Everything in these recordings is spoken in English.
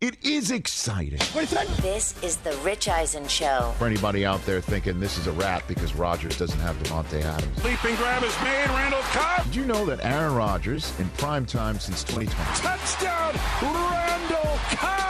It is exciting. This is the Rich Eisen Show. For anybody out there thinking this is a wrap because Rodgers doesn't have Davante Adams. Leaping grab is made. Randall Cobb. Did you know that Aaron Rodgers, in prime time since 2020, Touchdown. Randall Cobb.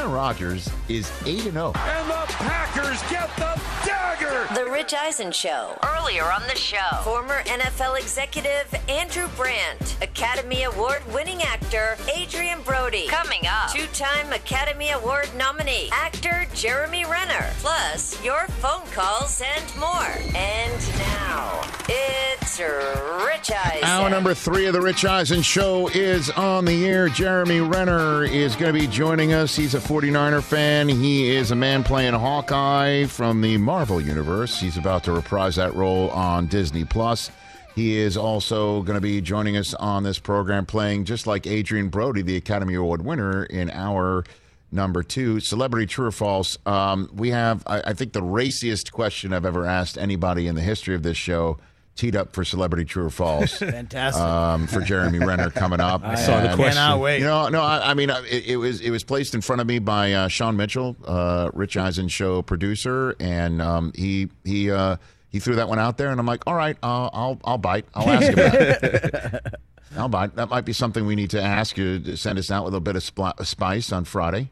Aaron Rodgers is 8 0. And the Packers get the dagger. The Rich Eisen Show. Earlier on the show, former NFL executive Andrew Brandt, Academy Award winning actor Adrien Brody. Coming up, two time Academy Award nominee, actor Jeremy Renner. Plus, your phone calls and more. And now, it's Rich Eisen. Hour number three of the Rich Eisen Show is on the air. Jeremy Renner is going to be joining us. He's a 49er fan. He is a man playing Hawkeye from the Marvel Universe. He's about to reprise that role on Disney Plus. He is also going to be joining us on this program, playing just like Adrien Brody, the Academy Award winner, in our number two, Celebrity True or False. Um, we have, I, I think, the raciest question I've ever asked anybody in the history of this show teed up for Celebrity True or False. Fantastic. um, for Jeremy Renner coming up. I saw the And, question. Cannot wait. You know, no, I, I mean, uh, it, it was it was placed in front of me by uh, Sean Mitchell, uh, Rich Eisen show producer, and um, he he uh, he threw that one out there, and I'm like, all right, uh, I'll I'll bite. I'll ask about it. I'll bite. That might be something we need to ask you to send us out with a bit of spl- spice on Friday,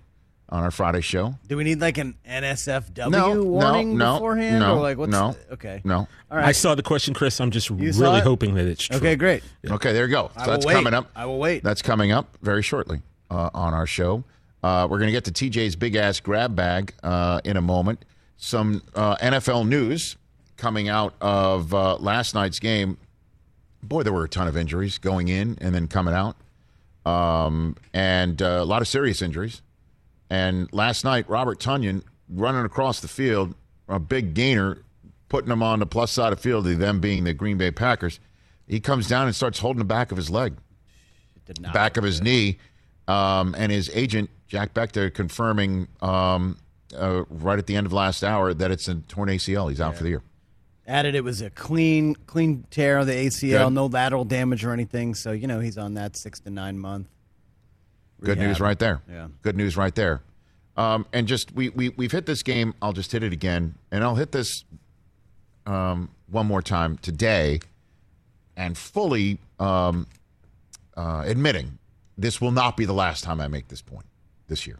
on our Friday show. Do we need like an NSFW No, warning no, no, beforehand? no, or like what's no, okay. No. All I saw the question, Chris. I'm just saw really it? hoping that it's true. Okay, great. Okay, there you go. So I will that's wait. coming up. I will wait. That's coming up very shortly uh, on our show. Uh, we're going to get to TJ's big ass grab bag uh, in a moment. Some uh, NFL news coming out of uh, last night's game. Boy, there were a ton of injuries going in and then coming out, um, and uh, a lot of serious injuries. And last night, Robert Tonyan running across the field, a big gainer, putting him on the plus side of field, them being the Green Bay Packers. He comes down and starts holding the back of his leg Did not back of his knee, um, and his agent Jack Bechta confirming um, uh, right at the end of last hour that it's a torn ACL. He's out for the year. added it was a clean clean tear of the ACL, Good. no lateral damage or anything. So you know he's on that six to nine month. Good news right there. Yeah. Good news right there. Um, and just we we we've hit this game. I'll just hit it again, and I'll hit this um, one more time today, and fully um, uh, admitting this will not be the last time I make this point this year.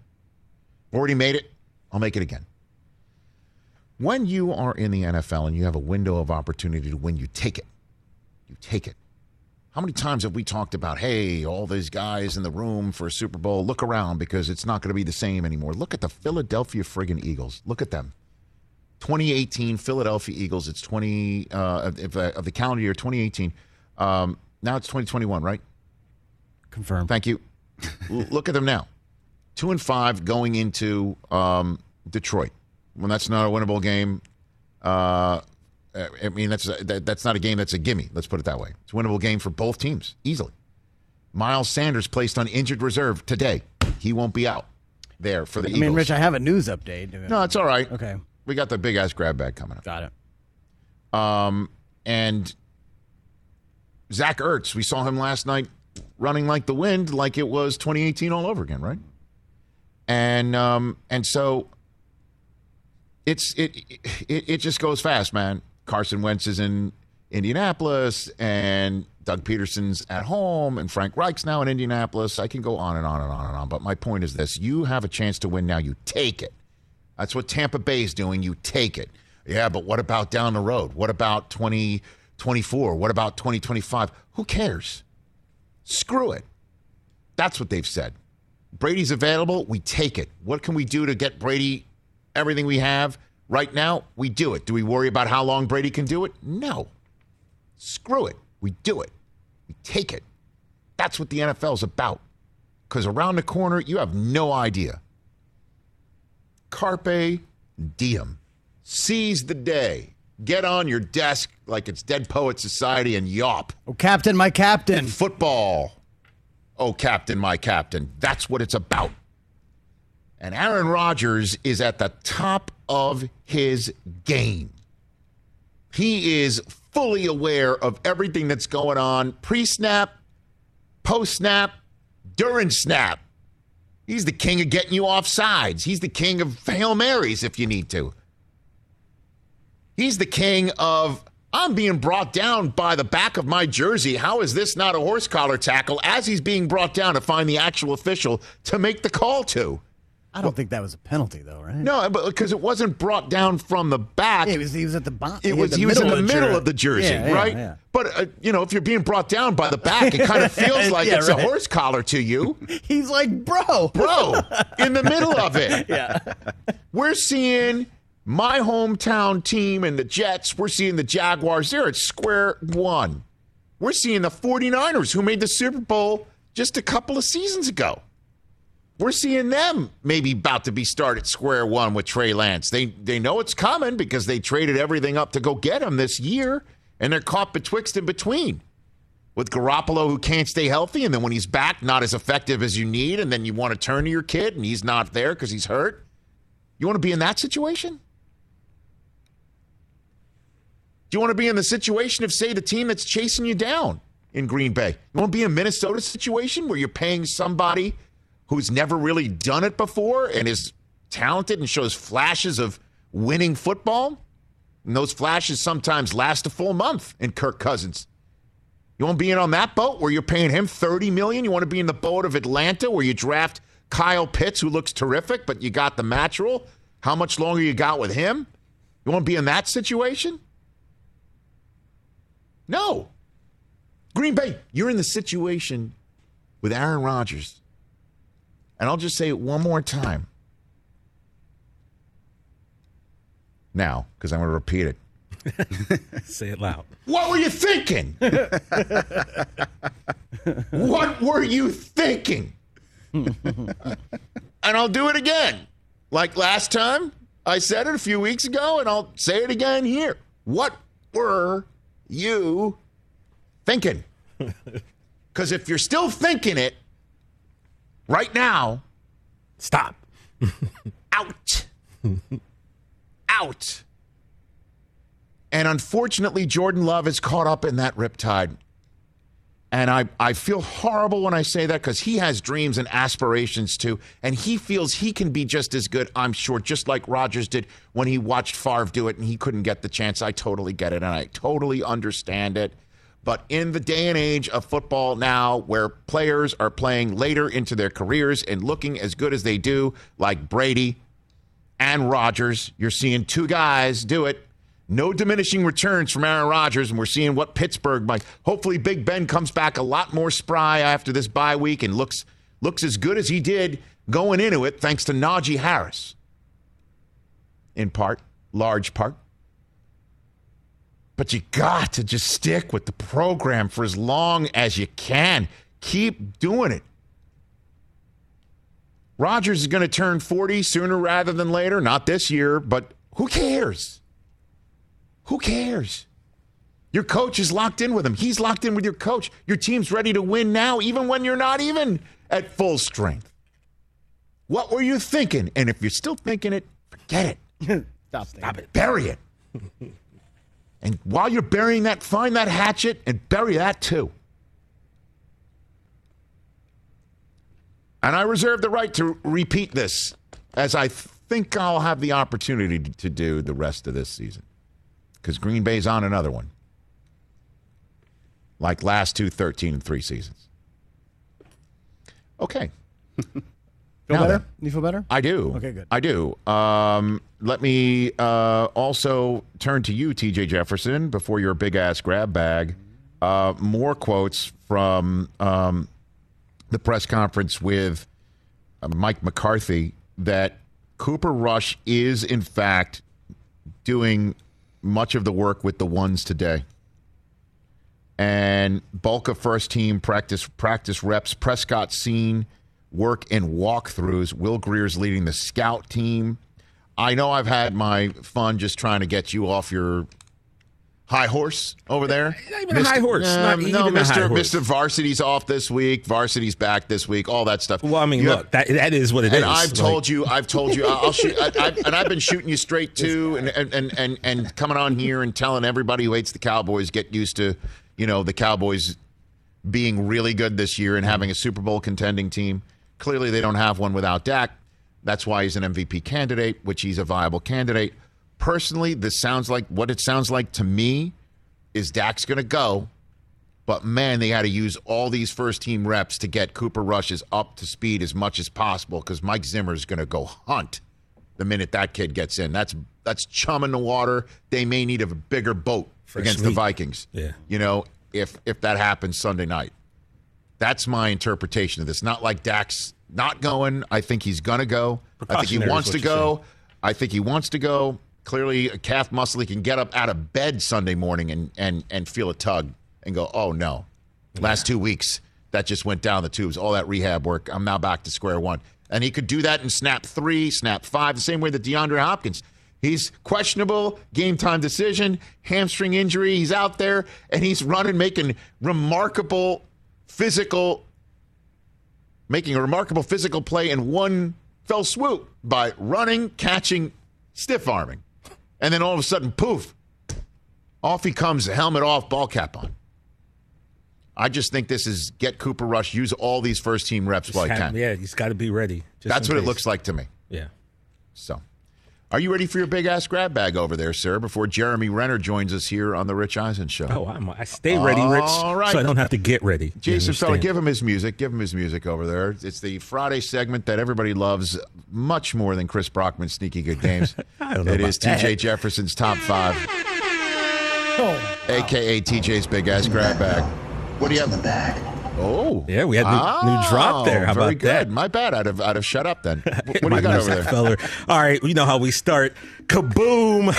Already made it. I'll make it again. When you are in the NFL and you have a window of opportunity to win, you take it. You take it. How many times have we talked about, hey, all these guys in the room for a Super Bowl, look around because it's not going to be the same anymore. Look at the Philadelphia friggin' Eagles. Look at them. 2018 Philadelphia Eagles. It's 20 uh, of, of the calendar year 2018. Um, now it's 2021, right? Confirmed. Thank you. Look at them now. Two and five going into um, Detroit. When that's not a winnable game, uh, I mean that's that, that's not a game that's a gimme. Let's put it that way. It's a winnable game for both teams easily. Miles Sanders placed on injured reserve today. He won't be out there for the I Eagles. mean, Rich, I have a news update. no, it's all right. Okay, We got the big ass grab bag coming up. got it. Um, and Zach Ertz, we saw him last night running like the wind, like it was 2018 all over again, right? And um, and so it's it, it it just goes fast, man. Carson Wentz is in Indianapolis, and Doug Pederson's at home, and Frank Reich's now in Indianapolis. I can go on and on and on and on, but my point is this: you have a chance to win now. You take it. That's what Tampa Bay is doing. You take it. Yeah, but what about down the road? What about 2024? What about 2025? Who cares? Screw it. That's what they've said. Brady's available. We take it. What can we do to get Brady everything we have? Right now, we do it. Do we worry about how long Brady can do it? No. Screw it. We do it. We take it. That's what the NFL is about. Because around the corner, you have no idea carpe diem. Seize the day. Get on your desk like it's Dead Poet Society and yawp. Oh, Captain, my Captain. Football. Oh, Captain, my Captain. That's what it's about. And Aaron Rodgers is at the top of his game. He is fully aware of everything that's going on pre snap, post snap, during snap. He's the king of getting you off sides. He's the king of Hail Marys if you need to. He's the king of I'm being brought down by the back of my jersey. How is this not a horse collar tackle as he's being brought down to find the actual official to make the call to? I don't think that was a penalty, though, right? No, but because it wasn't brought down from the back. Yeah, he was, he was at the bottom. It was he was in the middle of the jersey, Yeah, right? yeah. But uh, you know, if you're being brought down by the back, it kind of feels like it's a horse collar to you, He's like, bro. bro. in the middle of it, Yeah. we're seeing my hometown team and the Jets. We're seeing the Jaguars. They're at square one. We're seeing the 49ers, who made the Super Bowl just a couple of seasons ago. We're seeing them maybe about to be started square one with Trey Lance. They they know it's coming because they traded everything up to go get him this year, and they're caught betwixt and between. With Garoppolo, who can't stay healthy, and then when he's back, not as effective as you need, and then you want to turn to your kid, and he's not there because he's hurt. You want to be in that situation? Do you want to be in the situation of, say, the team that's chasing you down in Green Bay? You want to be in a Minnesota situation where you're paying somebody who's never really done it before and is talented and shows flashes of winning football? And those flashes sometimes last a full month in Kirk Cousins. You want to be in on that boat where you're paying him 30 million? You want to be in the boat of Atlanta where you draft Kyle Pitts, who looks terrific, but you got the rule? How much longer you got with him? You want to be in that situation? No. Green Bay, you're in the situation with Aaron Rodgers. And I'll just say it one more time. Now, because I'm going to repeat it. Say it loud. What were you thinking? what were you thinking? and I'll do it again. Like last time, I said it a few weeks ago, and I'll say it again here. What were you thinking? Because if you're still thinking it right now, Stop. out. out. And unfortunately, Jordan Love is caught up in that riptide. And I, I feel horrible when I say that because he has dreams and aspirations too. And he feels he can be just as good, I'm sure, just like Rodgers did when he watched Favre do it and he couldn't get the chance. I totally get it and I totally understand it. But in the day and age of football now, where players are playing later into their careers and looking as good as they do, like Brady and Rodgers, you're seeing two guys do it. No diminishing returns from Aaron Rodgers, and we're seeing what Pittsburgh might. Hopefully, Big Ben comes back a lot more spry after this bye week and looks looks as good as he did going into it, thanks to Najee Harris. In part, large part. But you got to just stick with the program for as long as you can. Keep doing it. Rodgers is going to turn 40 sooner rather than later. Not this year, but who cares? Who cares? Your coach is locked in with him. He's locked in with your coach. Your team's ready to win now, even when you're not even at full strength. What were you thinking? And if you're still thinking it, forget it. Stop, Stop it. Bury it. And while you're burying that, find that hatchet and bury that too. And I reserve the right to repeat this as I think I'll have the opportunity to do the rest of this season. Because Green Bay's on another one. Like last two 13 and 3 seasons. Okay. Feel better? You feel better? I do. Okay, good. I do. Um, let me uh, also turn to you, TJ Jefferson, before your big ass grab bag. Uh, more quotes from um, the press conference with uh, Mike McCarthy that Cooper Rush is, in fact, doing much of the work with the ones today. And bulk of first team practice practice reps. Prescott seen work in walkthroughs. Will Grier's leading the scout team. I know I've had my fun just trying to get you off your high horse over there. Not even a high horse. Even no, Mr. horse. Mr. Varsity's off this week. Varsity's back this week. All that stuff. Well, I mean, You look, have- that that is what it is. and I've Like, told you, I've told you, I'll shoot, I, I, and I've been shooting you straight too, and, and and and and coming on here and telling everybody who hates the Cowboys get used to, you know, the Cowboys being really good this year and having a Super Bowl contending team. Clearly, they don't have one without Dak. That's why he's an MVP candidate, which he's a viable candidate. Personally, this sounds like what it sounds like to me is Dak's going to go. But man, they had to use all these first team reps to get Cooper Rushes up to speed as much as possible because Mike Zimmer is going to go hunt the minute that kid gets in. That's that's chum in the water. They may need a bigger boat Fresh against the. Vikings. Yeah. You know, if if that happens Sunday night. That's my interpretation of this. Not like Dak's not going. I think he's going to go. I think he wants to go. I think he wants to go. Clearly, a calf muscle. He can get up out of bed Sunday morning and and and feel a tug and go, oh no. Last two weeks, that just went down the tubes. All that rehab work. I'm now back to square one. And he could do that in snap three, snap five, the same way that DeAndre Hopkins. He's questionable, game time decision, hamstring injury. He's out there and he's running, making remarkable physical, making a remarkable physical play in one fell swoop by running, catching, stiff arming. And then all of a sudden, poof, off he comes, helmet off, ball cap on. I just think this is get Cooper Rush, use all these first team reps while he can. yeah, he's got to be ready. just That's what it looks like to me. Yeah. So, are you ready for your big ass grab bag over there, sir? Before Jeremy Renner joins us here on the Rich Eisen Show. Oh, I'm, I stay ready, Rich, All right. so I don't have to get ready. Jason Feller, give him his music. Give him his music over there. It's the Friday segment that everybody loves much more than Chris Brockman's sneaky good games. I don't know It about is TJ. Jefferson's top five, oh, aka TJ's big ass grab bag. What do you have? in the bag? Oh, Yeah, we had new, new drop there. How very about good. that? My bad. I'd have, I'd have shut up then. What, what do you got over there? Feller. All right, you know how we start. Kaboom!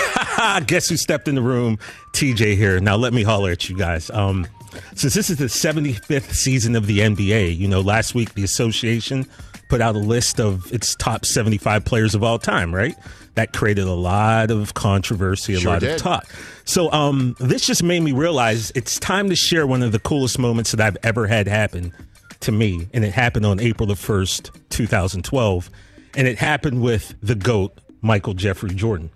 Guess who stepped in the room? TJ here. Now let me holler at you guys. Um, since this is the 75th season of the NBA, you know, last week the association put out a list of its top 75 players of all time, right? That created a lot of controversy, a Sure lot did. of talk. So um, this just made me realize it's time to share one of the coolest moments that I've ever had happen to me, and it happened on April the first, 2012, and it happened with the goat Michael Jeffrey Jordan.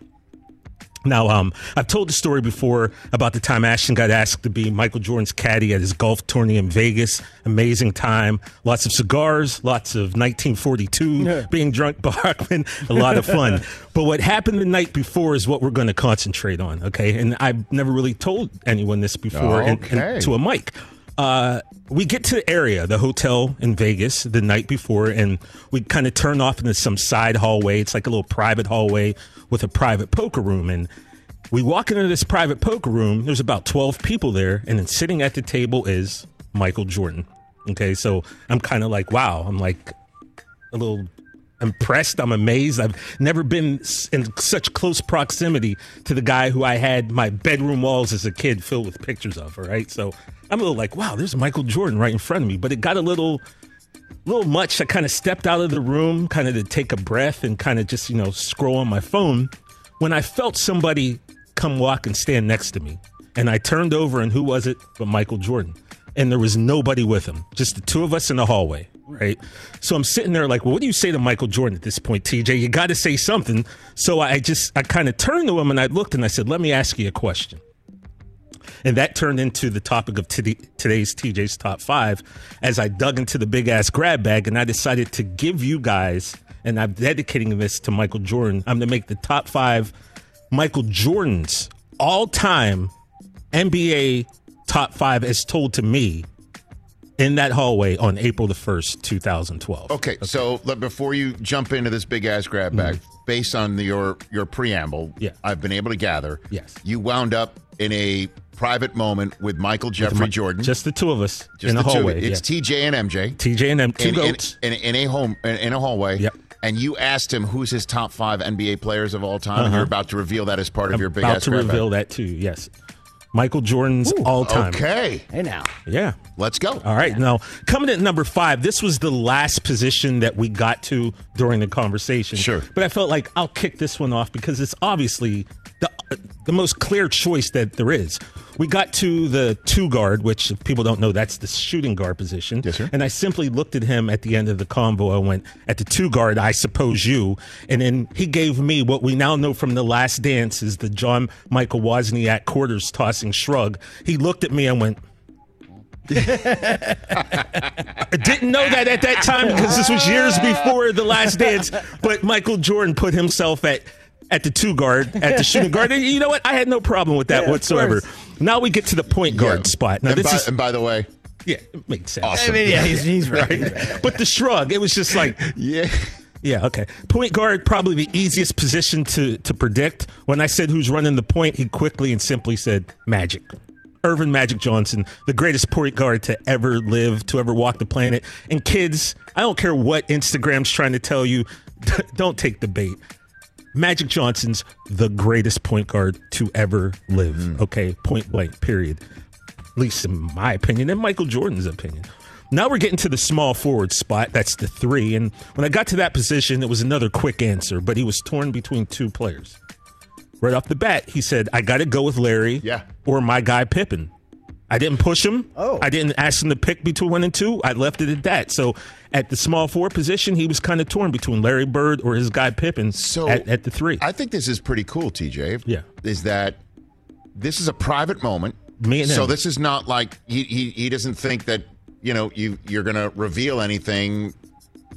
Now, um, I've told the story before about the time Ashton got asked to be Michael Jordan's caddy at his golf tourney in Vegas. Amazing time. Lots of cigars, lots of 1942 being drunk Bachman, a lot of fun. but what happened the night before is what we're going to concentrate on, okay? And I've never really told anyone this before and- and to a mic. Uh, we get to the area, the hotel in Vegas, the night before, and we kind of turn off into some side hallway. It's like a little private hallway with a private poker room. And we walk into this private poker room. There's about 12 people there, and then sitting at the table is Michael Jordan. Okay, so I'm kind of like, wow. I'm like a little impressed. I'm amazed. I've never been in such close proximity to the guy who I had my bedroom walls as a kid filled with pictures of. All right, so I'm a little like, wow, there's Michael Jordan right in front of me. But it got a little, little much. I kind of stepped out of the room, kind of to take a breath and kind of just you know scroll on my phone when I felt somebody come walk and stand next to me. And I turned over, and who was it but Michael Jordan? And there was nobody with him, just the two of us in the hallway, right? So I'm sitting there like, well, what do you say to Michael Jordan at this point, TJ? You got to say something. So I just, I kind of turned to him and I looked and I said, let me ask you a question. And that turned into the topic of today, today's TJ's top five as I dug into the big ass grab bag and I decided to give you guys, and I'm dedicating this to Michael Jordan. I'm going to make the top five Michael Jordan's all time NBA top five as told to me in that hallway on April the 1st, 2012. Okay, so let- before you jump into this big ass grab bag, based on the, your your preamble, Mm-hmm. Yeah. I've been able to gather. Yes. you wound up in a private moment with Michael Jeffrey Jordan. Just the two of us Just in the, the two. hallway. It's yeah. TJ and MJ. TJ and them, two in, in, goats. in, in a home in, in a hallway. Yep. And you asked him who's his top five NBA players of all time, and Uh-huh. you're about to reveal that as part of your big about ass to grab reveal bag. that too. Yes. Michael Jordan's all time. Okay, Hey now. Yeah. let's go. All right. Now, coming at number five, this was the last position that we got to during the conversation. Sure. But I felt like I'll kick this one off because it's obviously the, the most clear choice that there is. We got to the two guard, which if people don't know, that's the shooting guard position. Yes, sir. And I simply looked at him at the end of the convo. I went, at the two guard, I suppose you. And then he gave me what we now know from the last dance is the John Michael Wozniak quarters tossing shrug. He looked at me and went, I didn't know that at that time because this was years before the last dance. But Michael Jordan put himself at at the two guard, at the shooting guard. And you know what? I had no problem with that Yeah, whatsoever. Now we get to the point guard Yeah. spot. Now and, this by, is and by the way, yeah, it makes sense. Awesome. I mean, yeah, he's, he's right. Right? But the shrug, it was just like yeah, yeah, okay. Point guard, probably the easiest position to to predict. When I said who's running the point, he quickly and simply said Magic. Earvin Magic Johnson, the greatest point guard to ever live, to ever walk the planet. And kids, I don't care what Instagram's trying to tell you, don't take the bait. Magic Johnson's the greatest point guard to ever live. Mm. Okay, point blank, period. At least in my opinion, and Michael Jordan's opinion. Now we're getting to the small forward spot. That's the three. And when I got to that position, it was another quick answer, but he was torn between two players. Right off the bat, he said, I got to go with Larry Yeah. or my guy Pippen. I didn't push him. Oh. I didn't ask him to pick between one and two. I left it at that. So at the small four position, he was kind of torn between Larry Bird or his guy Pippen So at, at the three. I think this is pretty cool, TJ. Yeah. is that this is a private moment. Me and so this is not like he he, he doesn't think that you know you you're going to reveal anything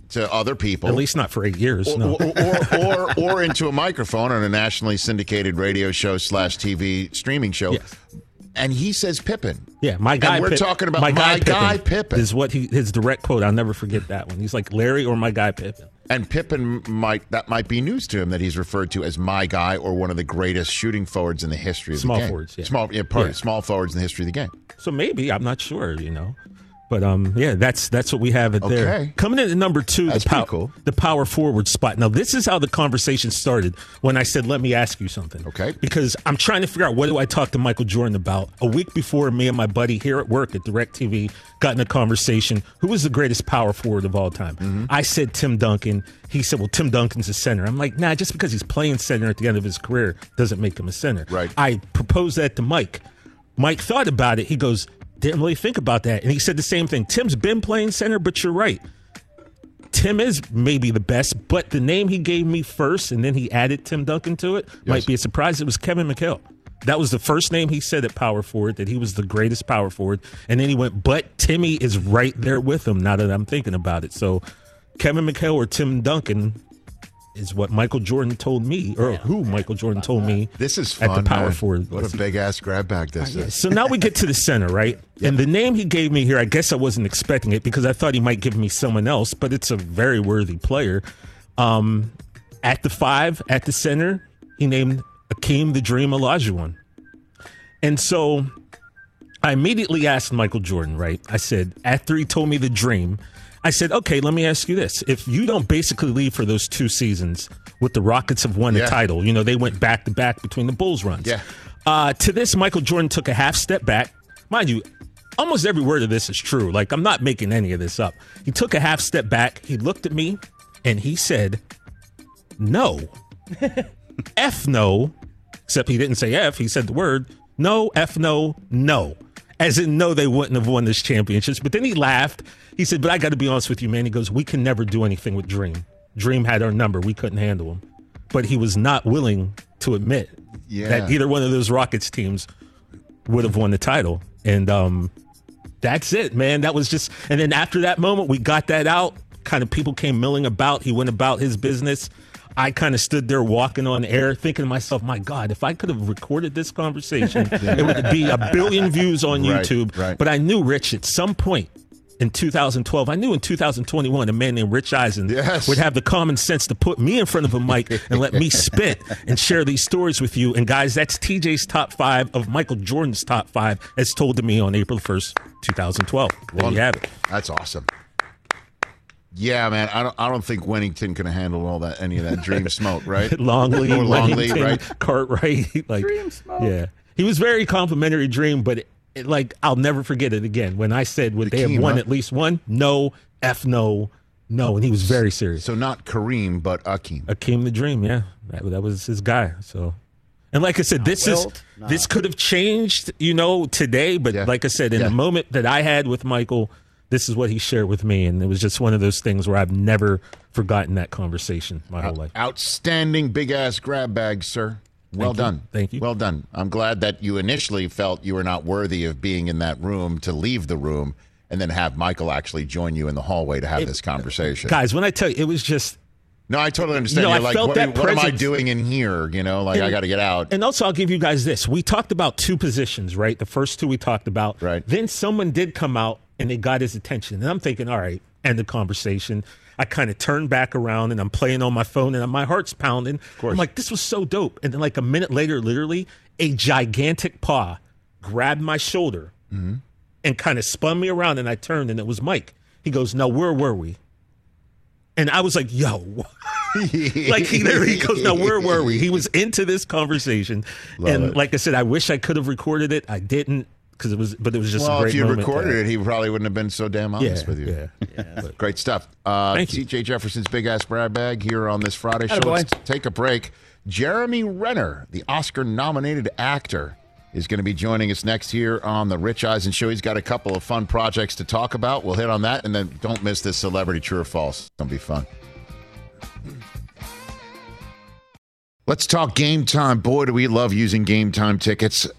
to other people. At least not for eight years. or, no. or, or, or, or into a microphone on a nationally syndicated radio show slash TV streaming show. Yes. And he says Pippen. Yeah, my guy. And we're Pip- talking about my guy Pippen. is what he his direct quote. I'll never forget that one. He's like Larry or my guy Pippen. And Pippen might that might be news to him that he's referred to as my guy or one of the greatest shooting forwards in the history of Small the game. forwards, yeah. Small, yeah, pardon, Yeah. small forwards in the history of the game. So maybe I'm not sure. You know. But um, yeah, that's that's what we have it there. Coming in at number two, That's the power cool. the power forward spot. Now this is how the conversation started when I said, "Let me ask you something." Okay. Because I'm trying to figure out what do I talk to Michael Jordan about. A week before, me and my buddy here at work at Directv got in a conversation. Who is the greatest power forward of all time? Mm-hmm. I said Tim Duncan. He said, "Well, Tim Duncan's a center." I'm like, "Nah, just because he's playing center at the end of his career doesn't make him a center." Right. I proposed that to Mike. Mike thought about it. He goes, didn't really think about that. And he said the same thing. Tim's been playing center, but you're right. Tim is maybe the best, but the name he gave me first and then he added Tim Duncan to it might be a surprise. It was Kevin McHale. That was the first name he said at power forward, that he was the greatest power forward. And then he went, but Timmy is right there with him now that I'm thinking about it. So Kevin McHale or Tim Duncan is what Michael Jordan told me, or who Michael Jordan told me. This is at the power man. forward. What a big ass grab bag this is. So now we get to the center, right? And the name he gave me here, I guess I wasn't expecting it because I thought he might give me someone else, but it's a very worthy player. Um, at the five, at the center, he named Akeem the Dream Olajuwon. And so I immediately asked Michael Jordan, right? I said, after he told me the dream, I said, okay, let me ask you this. If you don't basically leave for those two seasons with the Rockets have won Yeah. the title, you know, they went back to back between the Bulls runs. Yeah. Uh, to this, Michael Jordan took a half step back. Mind you, almost every word of this is true. Like, I'm not making any of this up. He took a half step back. He looked at me and he said, no. F no. Except he didn't say F. He said the word no, F no, no. As in, no, they wouldn't have won this championships. But then he laughed. He said, But I got to be honest with you, man. He goes, We can never do anything with Dream. Dream had our number. We couldn't handle him. But he was not willing to admit Yeah. that either one of those Rockets teams would have won the title. And um, that's it, man. That was just, and then after that moment, we got that out. Kind of people came milling about. He went about his business. I kind of stood there walking on air, thinking to myself, my God, if I could have recorded this conversation, it would be a billion views on Right, YouTube. right. But I knew, Rich, at some point in 2012, I knew in 2021, a man named Rich Eisen Yes. would have the common sense to put me in front of a mic and let me spit and share these stories with you. And guys, that's TJ's top five of Michael Jordan's top five, as told to me on April 1st, 2012. There you have it. That's awesome. Yeah, man. I don't. I don't think Wennington can handle all that. Any of that dream smoke, right? Longley, Or Longley, right? Cartwright, like Dream smoke. yeah. he was very complimentary, Dream, but it, it, like I'll never forget it again when I said would they have won huh? at least one? No, f no, no, and he was very serious. So not Kareem, but Akeem. Akeem the Dream, yeah, that, that was his guy. So, and like I said, this is Wilt? Nah. this could have changed, you know, today. But Yeah. like I said, in Yeah. the moment that I had with Michael, this is what he shared with me, and it was just one of those things where I've never forgotten that conversation my whole life. Outstanding big ass grab bag, sir. Well Thank you. done. Thank you. Well done. I'm glad that you initially felt you were not worthy of being in that room to leave the room and then have Michael actually join you in the hallway to have this conversation. Guys, when I tell you, it was just No, I totally understand. You know, You're I like, felt what, that what am I doing in here? You know, like I got to get out. And also, I'll give you guys this. We talked about two positions, right? The first two we talked about. Right. Then someone did come out and they got his attention. And I'm thinking, all right, end the conversation. I kind of turned back around and I'm playing on my phone and my heart's pounding. I'm like, this was so dope. And then, like, a minute later, literally, a gigantic paw grabbed my shoulder Mm-hmm. and kind of spun me around. And I turned and it was Mike. He goes, now, where were we? And I was like, yo, like he literally goes, now where were we? He was into this conversation, Love and it. like I said, I wish I could have recorded it. I didn't because it was, but it was just a well, great if you recorded have. it, he probably wouldn't have been so damn honest yeah, with you. yeah, But- Great stuff. Uh, Thank you. TJ Jefferson's Big Ass Brad Bag here on this Friday show. Let's take a break. Jeremy Renner, the Oscar nominated actor, is going to be joining us next here on the Rich Eisen Show. He's got a couple of fun projects to talk about. We'll hit on that, and then don't miss this celebrity true or false. It's going to be fun. Let's talk game time. Boy, do we love using game time tickets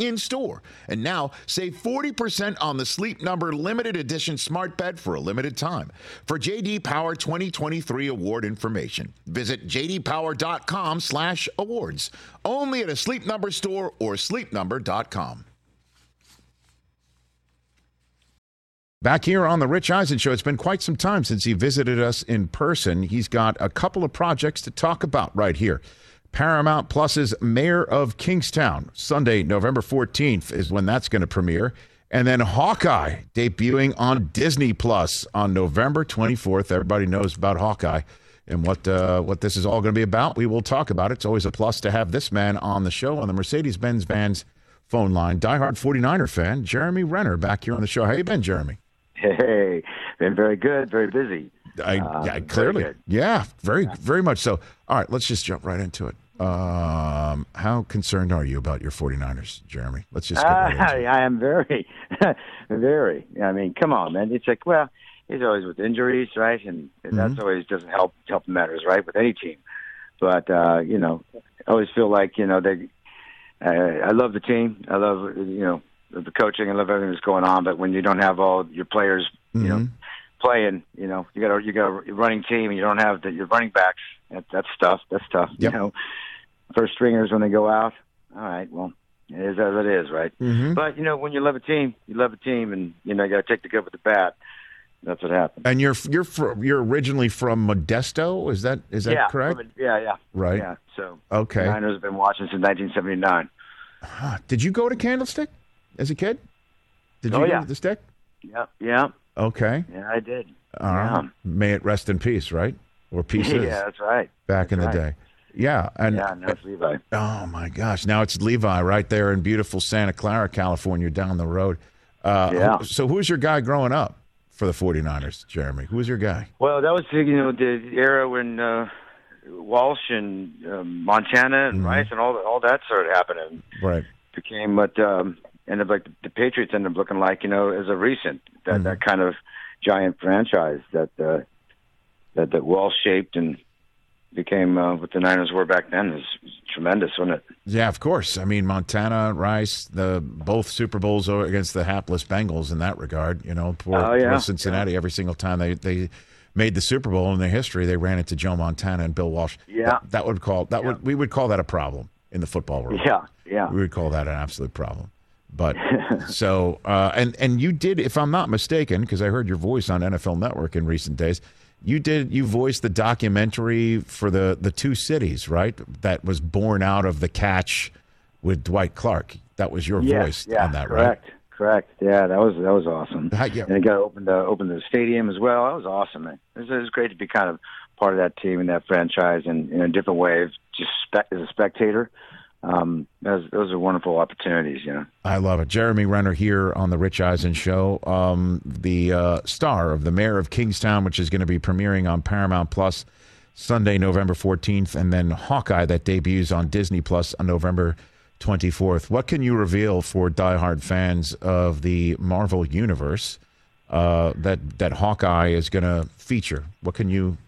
in store. And now save 40% on the Sleep Number limited edition smart bed for a limited time. For JD Power 2023 award information, visit jdpower.com/awards. Only at a Sleep Number store or sleepnumber.com. Back here on the Rich Eisen Show, it's been quite some time since he visited us in person. He's got a couple of projects to talk about right here. Paramount Plus's Mayor of Kingstown, Sunday, November 14th, is when that's going to premiere. And then Hawkeye debuting on Disney Plus on November 24th. Everybody knows about Hawkeye and what uh, what this is all going to be about. We will talk about it. It's always a plus to have this man on the show on the Mercedes Benz Vans phone line. Diehard 49er fan, Jeremy Renner, back here on the show. How you been, Jeremy? Hey, been very good, very busy. I, Uh, yeah, very clearly, good. yeah, very, very much so. All right, let's just jump right into it. Um, how concerned are you about your 49ers, Jeremy? Let's just get right into I, it. I am very, very. I mean, come on, man. It's like, well, it's always with injuries, right? And Mm-hmm. that's always doesn't help help matters, right, with any team. But uh, you know, I always feel like you know they. Uh, I love the team. I love you know the coaching. I love everything that's going on. But when you don't have all your players, you know, Mm-hmm. playing, you know, you got a, you got a running team, and you don't have the, your running backs. That, that's tough. That's tough. Yep. You know, first stringers when they go out. All right, well, it is as it is, right? Mhm. But you know, when you love a team, you love a team, and you know you got to take the good with the bad. that's what happened. And you're you're from, you're originally from Modesto. Is that is that yeah, correct? from- yeah, yeah. Right. Yeah. So Okay. Niners have been watching since 1979. Did you go to Candlestick as a kid? Did you Oh, go yeah. to the stick? Yeah, yeah, Okay. yeah. I did. All right. May it rest in peace, right? Or pieces yeah, that's right. back in the That's day. Yeah, and Yeah, no, it's Levi. oh my gosh, now it's Levi right there in beautiful Santa Clara, California, down the road. Uh, Yeah. So who's your guy growing up for the 49ers, Jeremy? Who was your guy? Well, that was you know the era when uh, Walsh and um, Montana and Rice and all all that started happening. Right. Became what um, ended up like the Patriots ended up looking like you know as a recent that that kind of giant franchise that uh, that that Walsh shaped and became uh, what the Niners were back then. It was, it was tremendous, wasn't it? Yeah, of course. I mean, Montana, Rice, the both Super Bowls against the hapless Bengals in that regard. You know, poor, Oh, yeah. poor Cincinnati. Every single time they they made the Super Bowl in their history, they ran into Joe Montana and Bill Walsh. Yeah. that, that would call that would we would call that a problem in the football world. Yeah, yeah. we would call that an absolute problem. But so uh, and and you did, if I'm not mistaken, because I heard your voice on NFL Network in recent days. You did you voiced the documentary for the the two cities, right? That was born out of the catch with Dwight Clark. That was your Yeah, voice yeah, on that, right? correct, correct. Yeah, that was that was awesome. Yeah. And it got opened uh, opened the stadium as well. That was awesome. Man. It, was, it was great to be kind of part of that team and that franchise, and in a different way, just spe- as a spectator. Um, those those are wonderful opportunities. You know. I love it. Jeremy Renner here on the Rich Eisen Show, um, the uh, star of the Mayor of Kingstown, which is going to be premiering on Paramount Plus Sunday, November 14th, and then Hawkeye that debuts on Disney Plus on November 24th. What can you reveal for diehard fans of the Marvel Universe uh, that that Hawkeye is going to feature? What can you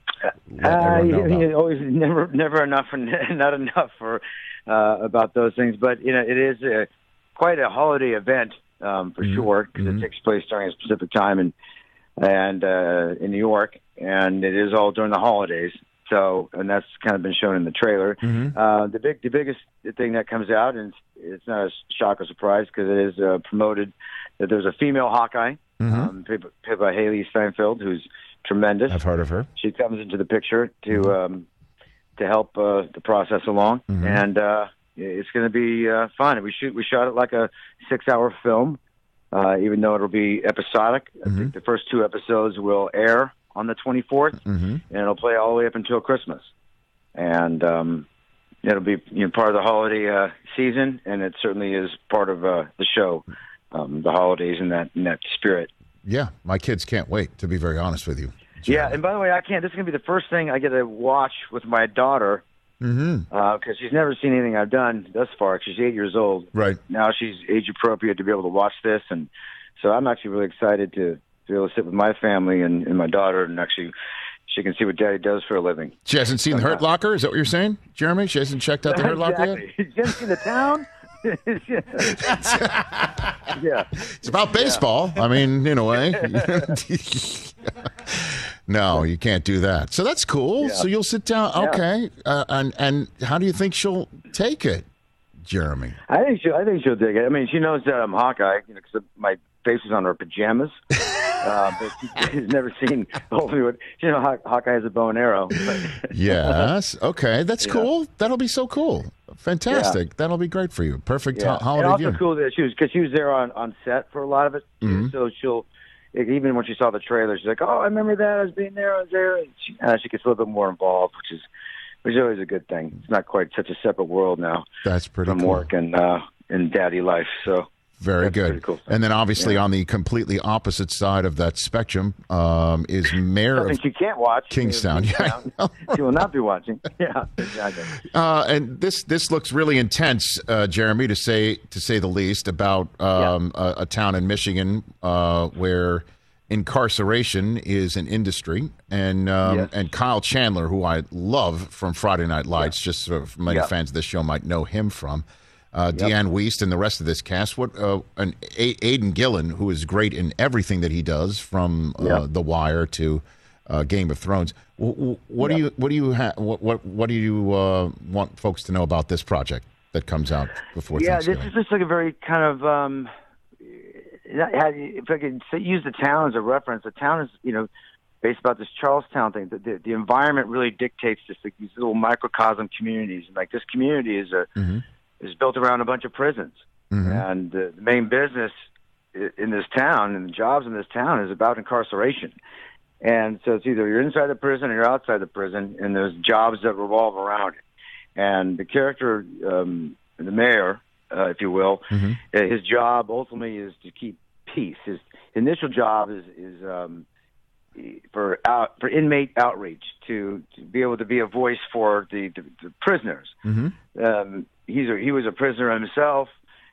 Uh, you, you always never never enough and not enough for uh, about those things. But you know, it is a, quite a holiday event um, for Mm-hmm. sure because it takes place during a specific time and and uh, in New York, and it is all during the holidays. So, and that's kind of been shown in the trailer. Mm-hmm. Uh, the big, the biggest thing that comes out, and it's, it's not a shock or surprise because it is uh, promoted that there's a female Hawkeye, um, played, played by Hailee Steinfeld, who's tremendous I've heard of her. she comes into the picture to um, to help uh, the process along, and uh, it's going to be uh, fun. We shoot we shot it like a six hour film, uh, even though it'll be episodic. I think the first two episodes will air on the 24th, and it'll play all the way up until Christmas, and um, it'll be you know, part of the holiday uh, season, and it certainly is part of uh, the show. Um, the holidays in that in that spirit. Yeah, my kids can't wait. To be very honest with you. Yeah, and by the way, I can't. This is gonna be the first thing I get to watch with my daughter mm-hmm. uh, because she's never seen anything I've done thus far. She's eight years old. Right. now, she's age appropriate to be able to watch this, and so I'm actually really excited to, to be able to sit with my family and, and my daughter, and actually she can see what Daddy does for a living. She hasn't seen the Hurt Locker. Is that what you're saying, Jeremy? She hasn't checked out the Hurt Locker yet. You haven't seen the town. yeah. It's about baseball. I mean, in a way. no, you can't do that. So that's cool. So you'll sit down. Yeah. Okay. Uh, and and how do you think she'll take it, Jeremy? I think she'll. I think she'll dig it. I mean, she knows that I'm Hawkeye you know, 'cause my face is on her pajamas. uh, but she's never seen Hollywood. You know, Haw- Hawkeye has a bow and arrow. But, Yes. Okay. That's Yeah. cool. That'll be so cool. Fantastic. That'll be great for you. Perfect yeah. ho- holiday and also viewing. cool that she was because she was there on on set for a lot of it. Mm-hmm. So she'll. Even when she saw the trailer, she's like, "Oh, I remember that. I was being there. I was there." And she, uh, she gets a little bit more involved, which is which is always a good thing. It's not quite such a separate world now That's pretty from cool. work and uh, and daddy life. So Very That's good. cool and then obviously Yeah. on the completely opposite side of that spectrum um, is Mayor of she can't watch. Kingstown. Yeah, I she will not be watching. Yeah, exactly. Uh, and this this looks really intense, uh, Jeremy, to say to say the least, about um, a, a town in Michigan uh, where incarceration is an industry, and um, Yes. and Kyle Chandler, who I love from Friday Night Lights, just so many Yeah. fans of this show might know him from. Uh, Dianne Wiest and the rest of this cast. What uh, and A- Aidan Gillen, who is great in everything that he does, from uh, Yeah. The Wire to uh, Game of Thrones. W- w- what do you what do you ha- what what what do you uh, want folks to know about this project that comes out before Yeah, this is just like a very kind of um, if I could use the town as a reference, the town is you know based about this Charlestown thing. The, the, the environment really dictates this, like, these little microcosm communities. And like this community is a is built around a bunch of prisons, and the, the main business in this town and the jobs in this town is about incarceration. And so it's either you're inside the prison or you're outside the prison, and there's jobs that revolve around it. And the character, um, the mayor, uh, if you will, uh, his job ultimately is to keep peace. His initial job is is um, for out for inmate outreach to, to be able to be a voice for the, the, the prisoners. Um, he's a, he was a prisoner himself,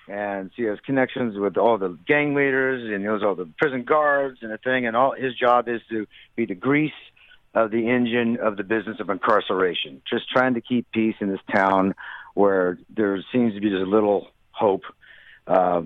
and he has connections with all the gang leaders and knows all the prison guards and the thing. And all his job is to be the grease of the engine of the business of incarceration, just trying to keep peace in this town where there seems to be just little hope. Uh,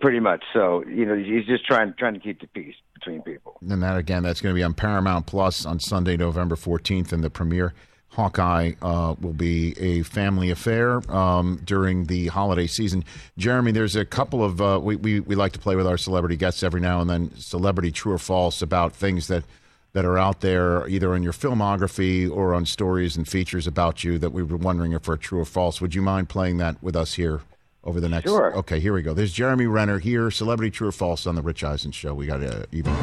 pretty much. So you know, he's just trying trying to keep the peace between people. And that again, that's going to be on Paramount Plus on Sunday, November fourteenth, and the premiere. Hawkeye uh, will be a family affair um, during the holiday season. Jeremy, there's a couple of uh, we, we we like to play with our celebrity guests every now and then. Celebrity true or false about things that that are out there, either in your filmography or on stories and features about you that we were wondering if are true or false. Would you mind playing that with us here over the next? Sure. Okay, here we go. There's Jeremy Renner here, celebrity true or false on the Rich Eisen show. We got uh, even.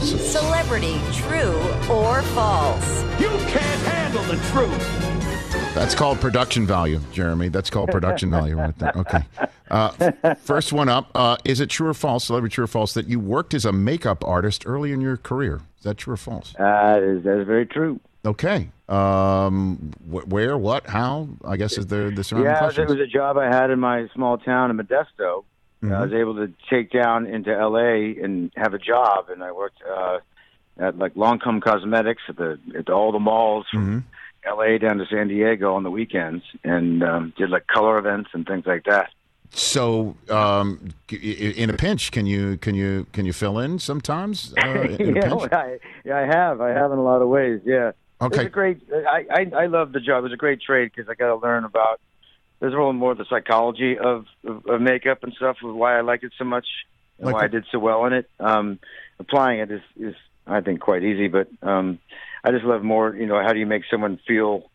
Celebrity true or false? You can't handle the truth. That's called production value, Jeremy. That's called production value right there. Okay. Uh, first one up. Uh, is it true or false, celebrity true or false, that you worked as a makeup artist early in your career? Is that true or false? Uh, that is, that is very true. Okay. Um, wh- where, what, how? I guess is there the surrounding Yeah, it was a job I had in my small town in Modesto. Mm-hmm. I was able to take down into L.A. and have a job, and I worked uh, at like Lancôme Cosmetics at the at all the malls from Mm-hmm. L.A. down to San Diego on the weekends, and um, did like color events and things like that. so, um, in a pinch, can you can you can you fill in sometimes? Uh, in yeah? I, yeah, I have. I have in a lot of ways. Yeah. Okay. It's a great. I I, I love the job. It was a great trade because I got to learn about. There's a little more of the psychology of, of, of makeup and stuff. Of why I like it so much and Like why? I did so well in it. Um, applying it is is I think quite easy, but um, I just love more. You know, how do you make someone feel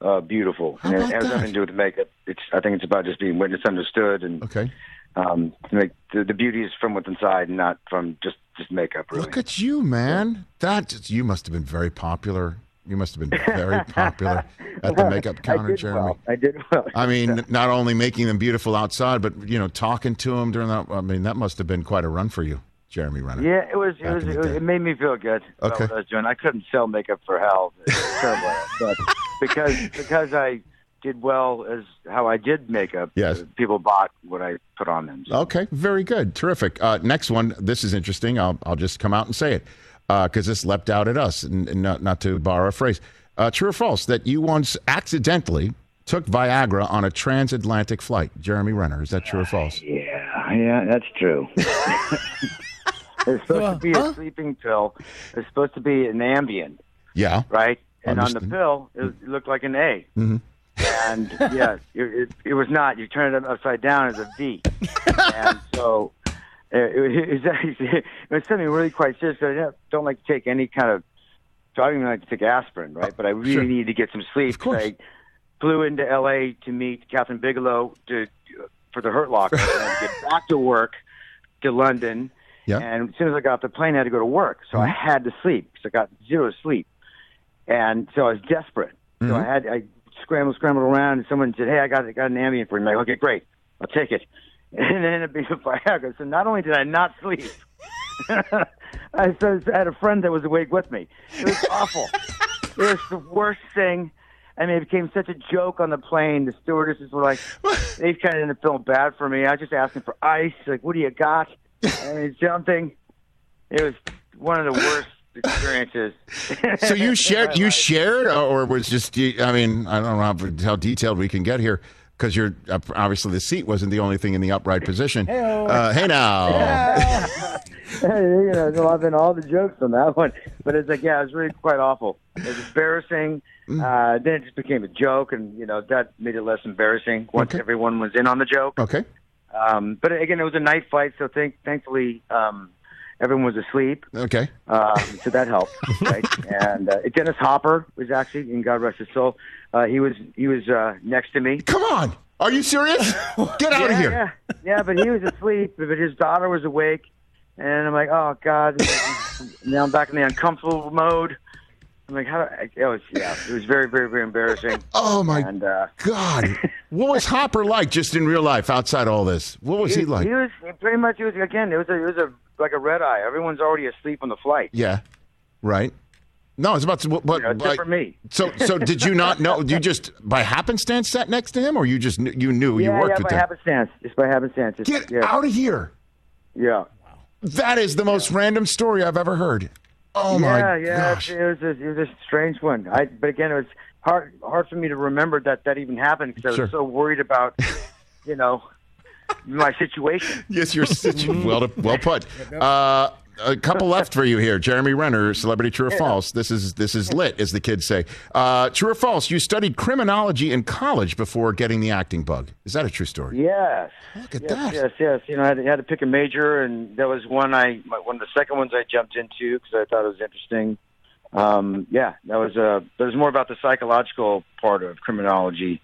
uh, beautiful? How and about it has that? nothing to do with makeup. It's I think it's about just being witnessed, understood, and Okay. um, the, the beauty is from within inside, and not from just just makeup. Really. Look at you, man. That you must have been very popular. You must have been very popular at the makeup counter, I Jeremy. well. I did well. I mean, not only making them beautiful outside, but you know, talking to them during that. I mean, that must have been quite a run for you, Jeremy Renner. Yeah, it was. It was. It, was, it made me feel good. Okay. what I was doing. I couldn't sell makeup for hell. Terrible, but because because I did well as how I did makeup. Yes. uh, people bought what I put on them. So. Okay, very good, terrific. Uh, next one. This is interesting. I'll I'll just come out and say it because this leapt out at us, and, and not not to borrow a phrase. Uh, true or false that you once accidentally took Viagra on a transatlantic flight, Jeremy Renner? Is that true or false? Yeah, yeah, that's true. it's supposed to be a sleeping pill. It's supposed to be an Ambien, Yeah. right? And on the pill, it, it looked like an A. Mm-hmm. And yeah, it, it, it was not. You turn it upside down as a V. and so uh, it, it, was it was something really quite serious. I don't- don't like to take any kind of. So I don't even like to take aspirin, right? But I really Sure. need to get some sleep. Of course. I flew into L.A. to meet Kathryn Bigelow to for the Hurt Locker, and I had to get back to work to London. Yeah. And as soon as I got off the plane, I had to go to work, so I mm-hmm. had to sleep because I got zero sleep, and so I was desperate. So I mm-hmm. had I scrambled, scrambled around, and someone said, "Hey, I got I got an Ambien for you." I'm like, "Okay, great, I'll take it." And then it ended up being a Viagra. So not only did I not sleep, I had a friend that was awake with me. It was awful. it was the worst thing. I mean, it became such a joke on the plane. The stewardesses were like, they kind of ended up feeling bad for me. I was just asking for ice. Like, what do you got? I mean, something. It was one of the worst experiences. So you shared, you shared, or was just? I mean, I don't know how, how detailed we can get here because you're uh, obviously the seat wasn't the only thing in the upright position. Uh, hey now, life. you know, there's been all the jokes on that one, but it's like, yeah, it was really quite awful. It was embarrassing. Mm. Uh, then it just became a joke, and you know that made it less embarrassing once Okay. everyone was in on the joke. okay, Um, but again, it was a night fight, so thank, thankfully um, everyone was asleep. Okay. Um, so that helped, right? and uh, Dennis Hopper was actually, in God rest his soul, uh, he was he was uh, next to me. Come on. Are you serious? Get out of here. Yeah, yeah, but he was asleep, but his daughter was awake, and I'm like, oh God, now I'm back in the uncomfortable mode. I'm like, how? Do I, it was yeah, it was very, very, very embarrassing. Oh my And uh, God. What was Hopper like just in real life outside all this? What was he, like? He was he pretty much. He was again. It was a, it was a like a red eye. Everyone's already asleep on the flight. yeah. Right. No, it's about to. What, You know, except for me. So, so did you not know? You just by happenstance sat next to him, or you just you knew you yeah, worked yeah, with by happenstance. Just by happenstance. Just, Get yeah, out of here! Yeah. That is the most random story I've ever heard. Oh my yeah, yeah. gosh! It was a, it was a strange one. I, but again, it was hard hard for me to remember that that even happened because I Sure. was so worried about, you know, my situation. Yes, you're situ- well well put. Uh, a couple left for you here. Jeremy Renner, celebrity true or false. This is this is lit, as the kids say. Uh, true or false? You studied criminology in college before getting the acting bug. Is that a true story? Yes. Look at yes, that. Yes, yes. You know, I had, I had to pick a major, and that was one I one of the second ones I jumped into because I thought it was interesting. Um, yeah, that was uh, that was more about the psychological part of criminology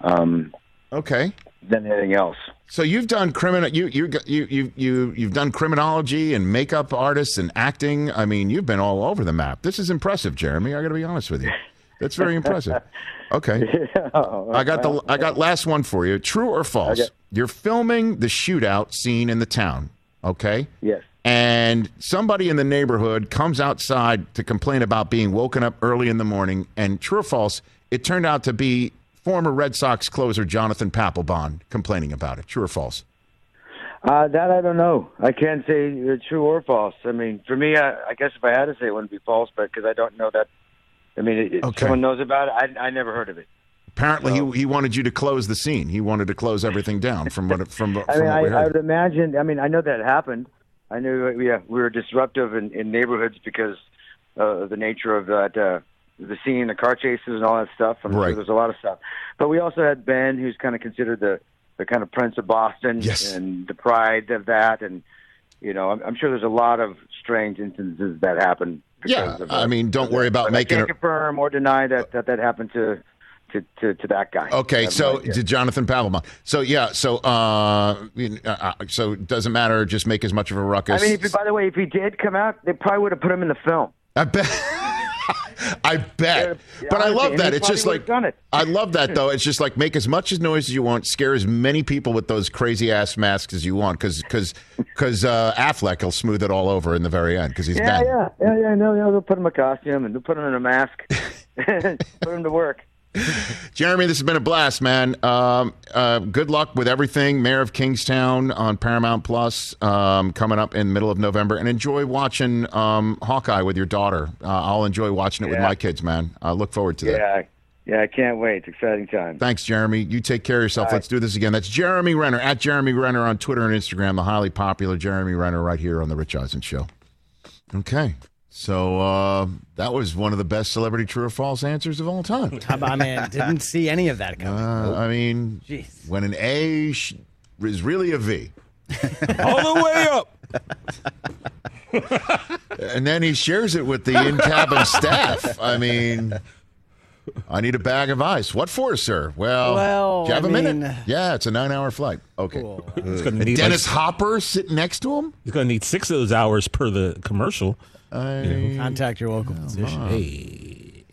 um, Okay. Than anything else. So you've done criminal you you you you you you've done criminology and makeup artists and acting. I mean, you've been all over the map. This is impressive, Jeremy. I got to be honest with you. That's very impressive. Okay. I got the I got last one for you. True or false? Okay. You're filming the shootout scene in the town, okay? Yes. And somebody in the neighborhood comes outside to complain about being woken up early in the morning. And true or false, it turned out to be former Red Sox closer Jonathan Papelbon complaining about it. True or false? Uh, that I don't know. I can't say uh, true or false. I mean, for me, I, I guess if I had to say, it wouldn't be false, but because I don't know that. I mean, it, Okay. someone knows about it. I, I never heard of it. Apparently, he, he wanted you to close the scene. He wanted to close everything down from what from, from I mean, I, I would imagine. I mean, I know that happened. I knew, yeah, we were disruptive in, in neighborhoods because uh, of the nature of that, uh, the scene, the car chases, and all that stuff. I'm Right. sure there's a lot of stuff. But we also had Ben, who's kind of considered the the kind of Prince of Boston, Yes. and the pride of that, and you know, I'm, I'm sure there's a lot of strange instances that happen. Yeah, of I mean, don't worry about making I it. can't confirm or deny that that, that happened to. To, to, to that guy. Okay, so to Jonathan Papelbon. So yeah, so uh, know, uh, so it doesn't matter. Just make as much of a ruckus. I mean, if by the way, if he did come out, they probably would have put him in the film. I bet. I bet. Yeah, but I love that. It's just like it. I love that though. It's just like make as much as noise as you want, scare as many people with those crazy ass masks as you want, because because because uh, Affleck will smooth it all over in the very end because he's Yeah, bad. yeah, yeah, yeah. No, no, they'll put him in a costume and they'll put him in a mask, put him to work. Jeremy, this has been a blast, man. Um, uh, good luck with everything. Mayor of Kingstown on Paramount Plus um, coming up in the middle of November, and enjoy watching um, Hawkeye with your daughter. Uh, I'll enjoy watching it with my kids, man. I look forward to that. Yeah, yeah, I can't wait. It's exciting time. Thanks, Jeremy. You take care of yourself. Let's do this again. That's Jeremy Renner at Jeremy Renner on Twitter and Instagram. The highly popular Jeremy Renner right here on the Rich Eisen Show. Okay, so uh, that was one of the best celebrity true or false answers of all time. How about, man? Didn't see any of that coming. Uh, I mean, Jeez. when an A sh- is really a V, All the way up. and then he shares it with the in-cabin staff. I mean, I need a bag of ice. What for, sir? Well, Well, do you have I a minute? Yeah, it's a nine-hour flight. Okay. He's gonna Dennis like- Hopper sitting next to him. he's gonna need six of those hours per the commercial. Contact your local physician. Hey,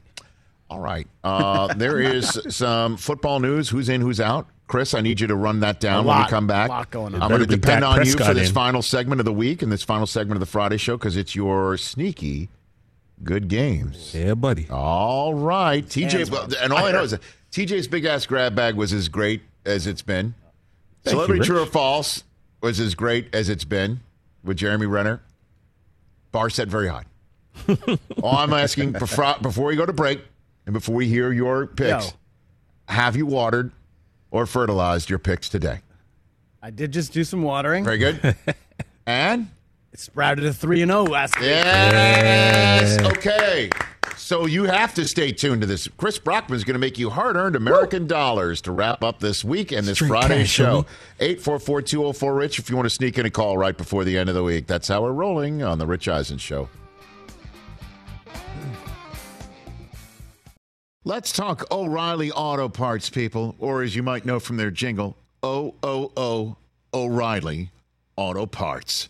All right. Uh, there is some football news. Who's in? Who's out? Chris, I need you to run that down A when we come back. lot going on. I'm going to depend Dak on you for this in. final segment of the week and this final segment of the Friday show because it's your sneaky good games. yeah, buddy. All right, TJ, Hands well, and all I know is that TJ's big ass grab bag was as great as it's been. Thank Celebrity you, True or False was as great as it's been with Jeremy Renner. Bar set very high. all I'm asking before, before we go to break and before we hear your picks, Yo. have you watered or fertilized your picks today? I did just do some watering. Very good. and It sprouted a three and zero last week. yes, okay. So you have to stay tuned to this. Chris Brockman is going to make you hard-earned American dollars to wrap up this week and this Straight Friday cash, show. homie. 844-204-RICH if you want to sneak in a call right before the end of the week. That's how we're rolling on the Rich Eisen Show. Let's talk O'Reilly Auto Parts, people, or as you might know from their jingle, O O O O'Reilly Auto Parts.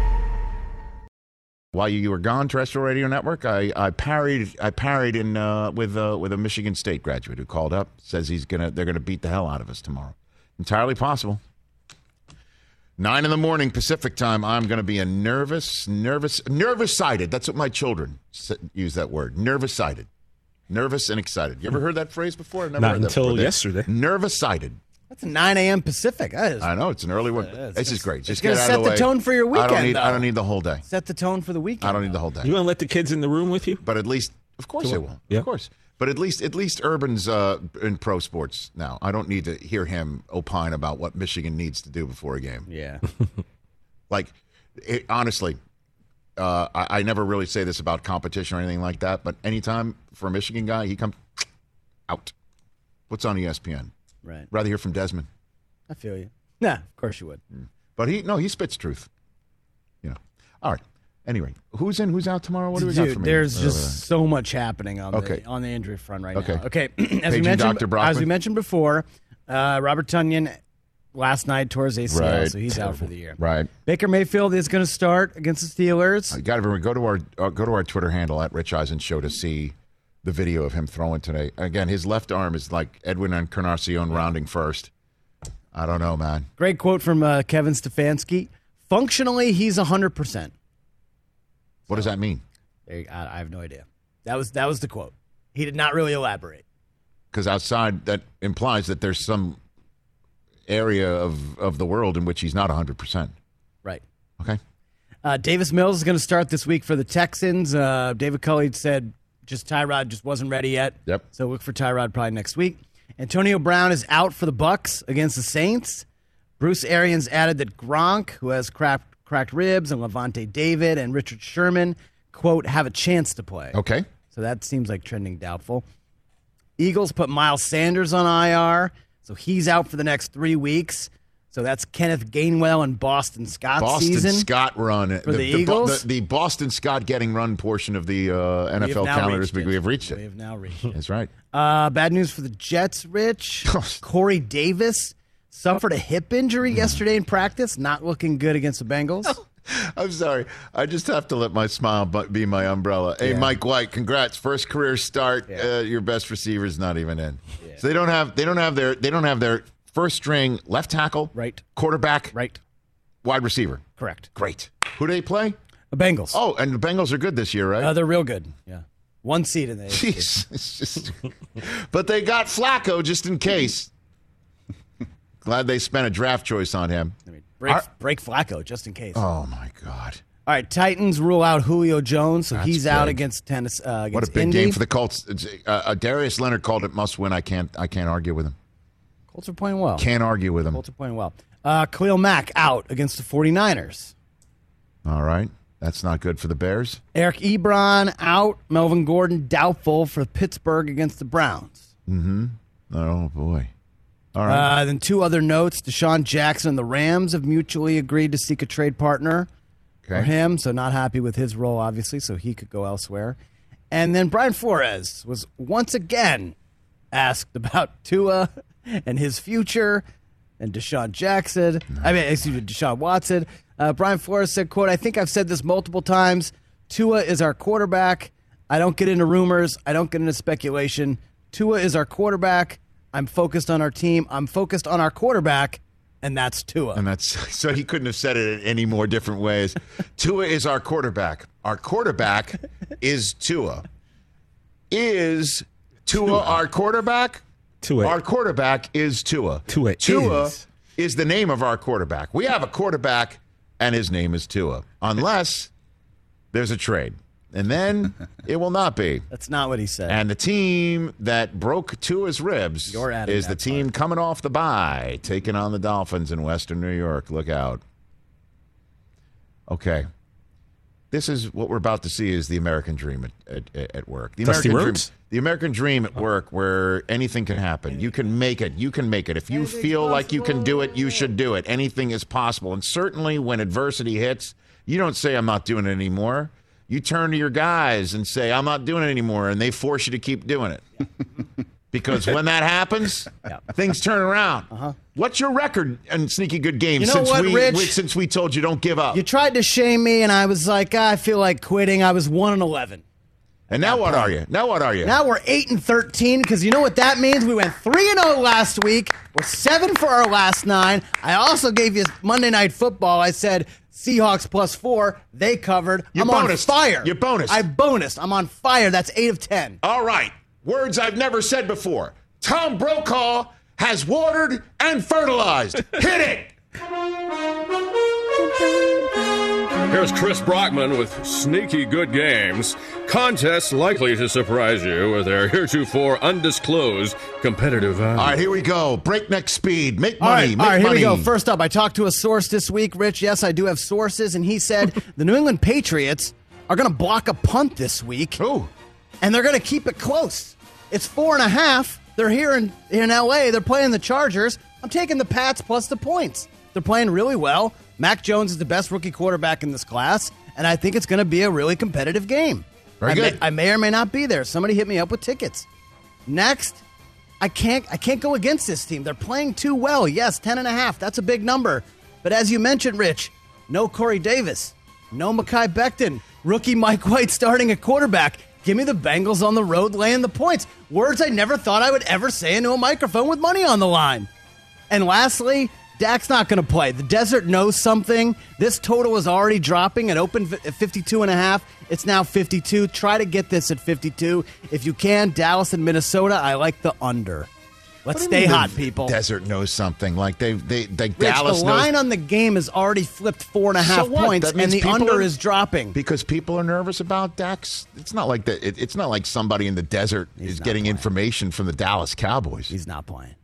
While you were gone, terrestrial radio network, I, I parried I parried in uh, with uh, with a Michigan State graduate who called up says he's gonna they're gonna beat the hell out of us tomorrow. Entirely possible. Nine in the morning Pacific time. I'm gonna be a nervous, nervous, nervous sided. That's what my children use that word. Nervous sided, nervous and excited. You ever heard that phrase before? I've never Not heard that until. Yesterday. Nervous sided. That's 9 a.m. Pacific. That is I know it's an early one. it's this is gonna- great. it's Just gonna out set of the, the way. tone for your I don't weekend, need. I don't need the whole day. set the tone for the weekend. I don't need the whole day. You want to let the kids in the room with you? but at least, of course, Sure. they will. Yeah. Of course, but at least, at least Urban's uh, in pro sports now. I don't need to hear him opine about what Michigan needs to do before a game. Yeah. Like, it, honestly, uh, I, I never really say this about competition or anything like that. But anytime for a Michigan guy, he comes out. What's on ESPN? Right. Rather hear from Desmond. I feel you. Nah, of course you would. But he no, he spits truth. You know. All right. Anyway, who's in? Who's out tomorrow? What do we got for me? there's Uh, just so much happening on Okay. the on the injury front right Okay. now. Okay, as we mentioned, Dr. Brockman. as we mentioned before, uh, Robert Tonyan last night tore his ACL, Right. so he's out for the year. right. Baker Mayfield is going to start against the Steelers. I got everyone go to our uh, go to our Twitter handle at Rich Eisen Show to see the video of him throwing today. Again, his left arm is like Edwin Encarnacion rounding first. I don't know, man. Great quote from uh, Kevin Stefanski. Functionally, he's hundred percent. What does that mean? I, I have no idea. That was that was the quote. He did not really elaborate. Because outside that implies that there's some area of of the world in which he's not 100. percent Right. Okay. Uh, Davis Mills is going to start this week for the Texans. Uh, David Culley said just Tyrod just wasn't ready yet. Yep. So look for Tyrod probably next week. Antonio Brown is out for the Bucs against the Saints. Bruce Arians added that Gronk, who has cracked, cracked ribs, and Lavonte David and Richard Sherman, quote, have a chance to play. Okay. So that seems like trending doubtful. Eagles put Miles Sanders on IR, so he's out for the next three weeks. So that's Kenneth Gainwell and Boston Scott Boston season. Scott run For the Eagles? the, the Boston Scott getting run portion of the uh, NFL calendar. reached We have reached it. We have now reached it. That's right. Uh, bad news for the Jets, Rich. Corey Davis suffered a hip injury yesterday in practice, not looking good against the Bengals. I'm sorry. I just have to let my smile be my umbrella. Hey, Yeah. Mike White, congrats! First career start. Uh, your best receiver is not even in. So they don't have they don't have their they don't have their first string left tackle, Right. quarterback, Right. wide receiver. Correct. Great. Who do they play? The Bengals. Oh, and the Bengals are good this year, right? Uh, they're real good. Yeah. One seed in the AFC. But they got Flacco just in case. Glad they spent a draft choice on him. I mean, break, Are- break Flacco just in case. Oh my God. All right, Titans rule out Julio Jones, so That's he's out against Tennessee. Uh, against What a big Indy. game for the Colts. Uh, uh, Darius Leonard called it must win. I can't. I can't argue with him. Colts are playing well. Can't argue with him. Colts are playing well. Uh, Khalil Mack out against the 49ers. All right, that's not good for the Bears. Eric Ebron out. Melvin Gordon doubtful for Pittsburgh against the Browns. Mm-hmm. Oh boy. All right. Uh, then two other notes: DeSean Jackson and the Rams have mutually agreed to seek a trade partner for him. So not happy with his role, obviously, so he could go elsewhere. And then Brian Flores was once again asked about Tua and his future and DeSean Jackson. I mean, excuse me, Deshaun Watson. Uh, Brian Flores said, "quote I think I've said this multiple times. Tua is our quarterback. I don't get into rumors. I don't get into speculation. Tua is our quarterback. I'm focused on our team. I'm focused on our quarterback, and that's Tua. And that's so he couldn't have said it in any more different ways. Tua is our quarterback. Our quarterback is Tua. Is Tua, our quarterback? Tua. Our quarterback is Tua. Tua Tua is. is the name of our quarterback. We have a quarterback, and his name is Tua. Unless there's a trade. And then it will not be. That's not what he said. And the team that broke Tua's ribs is the that team coming off the bye, taking on the Dolphins in Western New York. Look out. Okay. This is what we're about to see is the American dream at, at, at work. The Dusty American Rhodes? dream. The American dream at work where anything can happen. You can make it. You can make it. If you feel like you can do it, you should do it. Anything is possible. And certainly when adversity hits, you don't say, I'm not doing it anymore. You turn to your guys and say, I'm not doing it anymore. And they force you to keep doing it. because when that happens, things turn around. What's your record in sneaky good games Uh-huh. You know since, what, we, Rich? we- since we told you don't give up? You tried to shame me, and I was like, "Ah, I feel like quitting. I was one and eleven. and now what are you? Now what are you? Now we're eight and thirteen because you know what that means. We went three and zero last week. We're seven for our last nine. I also gave you Monday Night Football. I said Seahawks plus four. They covered. You I'm bonused. on fire. You bonused. I bonused. I'm on fire. That's eight of ten. All right. Words I've never said before. Tom Brokaw has watered and fertilized. Hit it. Here's Chris Brockman with sneaky good games. Contests likely to surprise you with their heretofore undisclosed competitive value. All right, here we go. Breakneck speed. Make money. right, Make all right, here we go. First up, I talked to a source this week, Rich. Yes, I do have sources, and he said the New England Patriots are going to block a punt this week. Ooh. And they're going to keep it close. It's four and a half. They're here in, in LA. They're playing the Chargers. I'm taking the Pats plus the points. They're playing really well. Mac Jones is the best rookie quarterback in this class, and I think it's going to be a really competitive game. Very I good. May, I may or may not be there. Somebody hit me up with tickets. Next, I can't I can't go against this team. They're playing too well. Yes, 10 and a half. That's a big number. But as you mentioned, Rich, no Corey Davis, no Mekhi Becton, rookie Mike White starting at quarterback. Give me the Bengals on the road laying the points. Words I never thought I would ever say into a microphone with money on the line. And lastly, Dak's not going to play. The desert knows something. This total is already dropping. It opened at 52 and a half. It's now 52. Try to get this at 52. If you can, Dallas and Minnesota, I like the under. Let's What do you stay mean the hot, people. Desert knows something. Like they, they, they Rich, Dallas the knows. line on the game has already flipped four and a half So points, and the under are- is dropping. because people are nervous about Dax. It's not like that. It, it's not like somebody in the desert is getting playing. information from the Dallas Cowboys. He's not playing.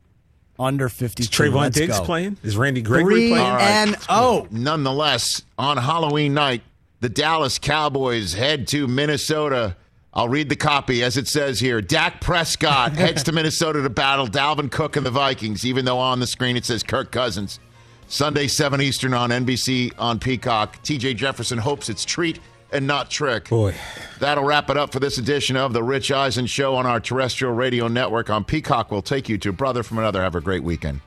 Under 52. Is Trevon Let's Diggs go. playing? Is Randy Gregory Three playing? and oh. Nonetheless, on Halloween night, the Dallas Cowboys head to Minnesota. I'll read the copy as it says here. Dak Prescott heads to Minnesota to battle Dalvin Cook and the Vikings, even though on the screen it says Kirk Cousins. Sunday, 7 Eastern on NBC on Peacock. TJ Jefferson hopes it's treat and not trick. Boy. That'll wrap it up for this edition of The Rich Eisen Show on our terrestrial radio network on Peacock. We'll take you to Brother from Another. Have a great weekend.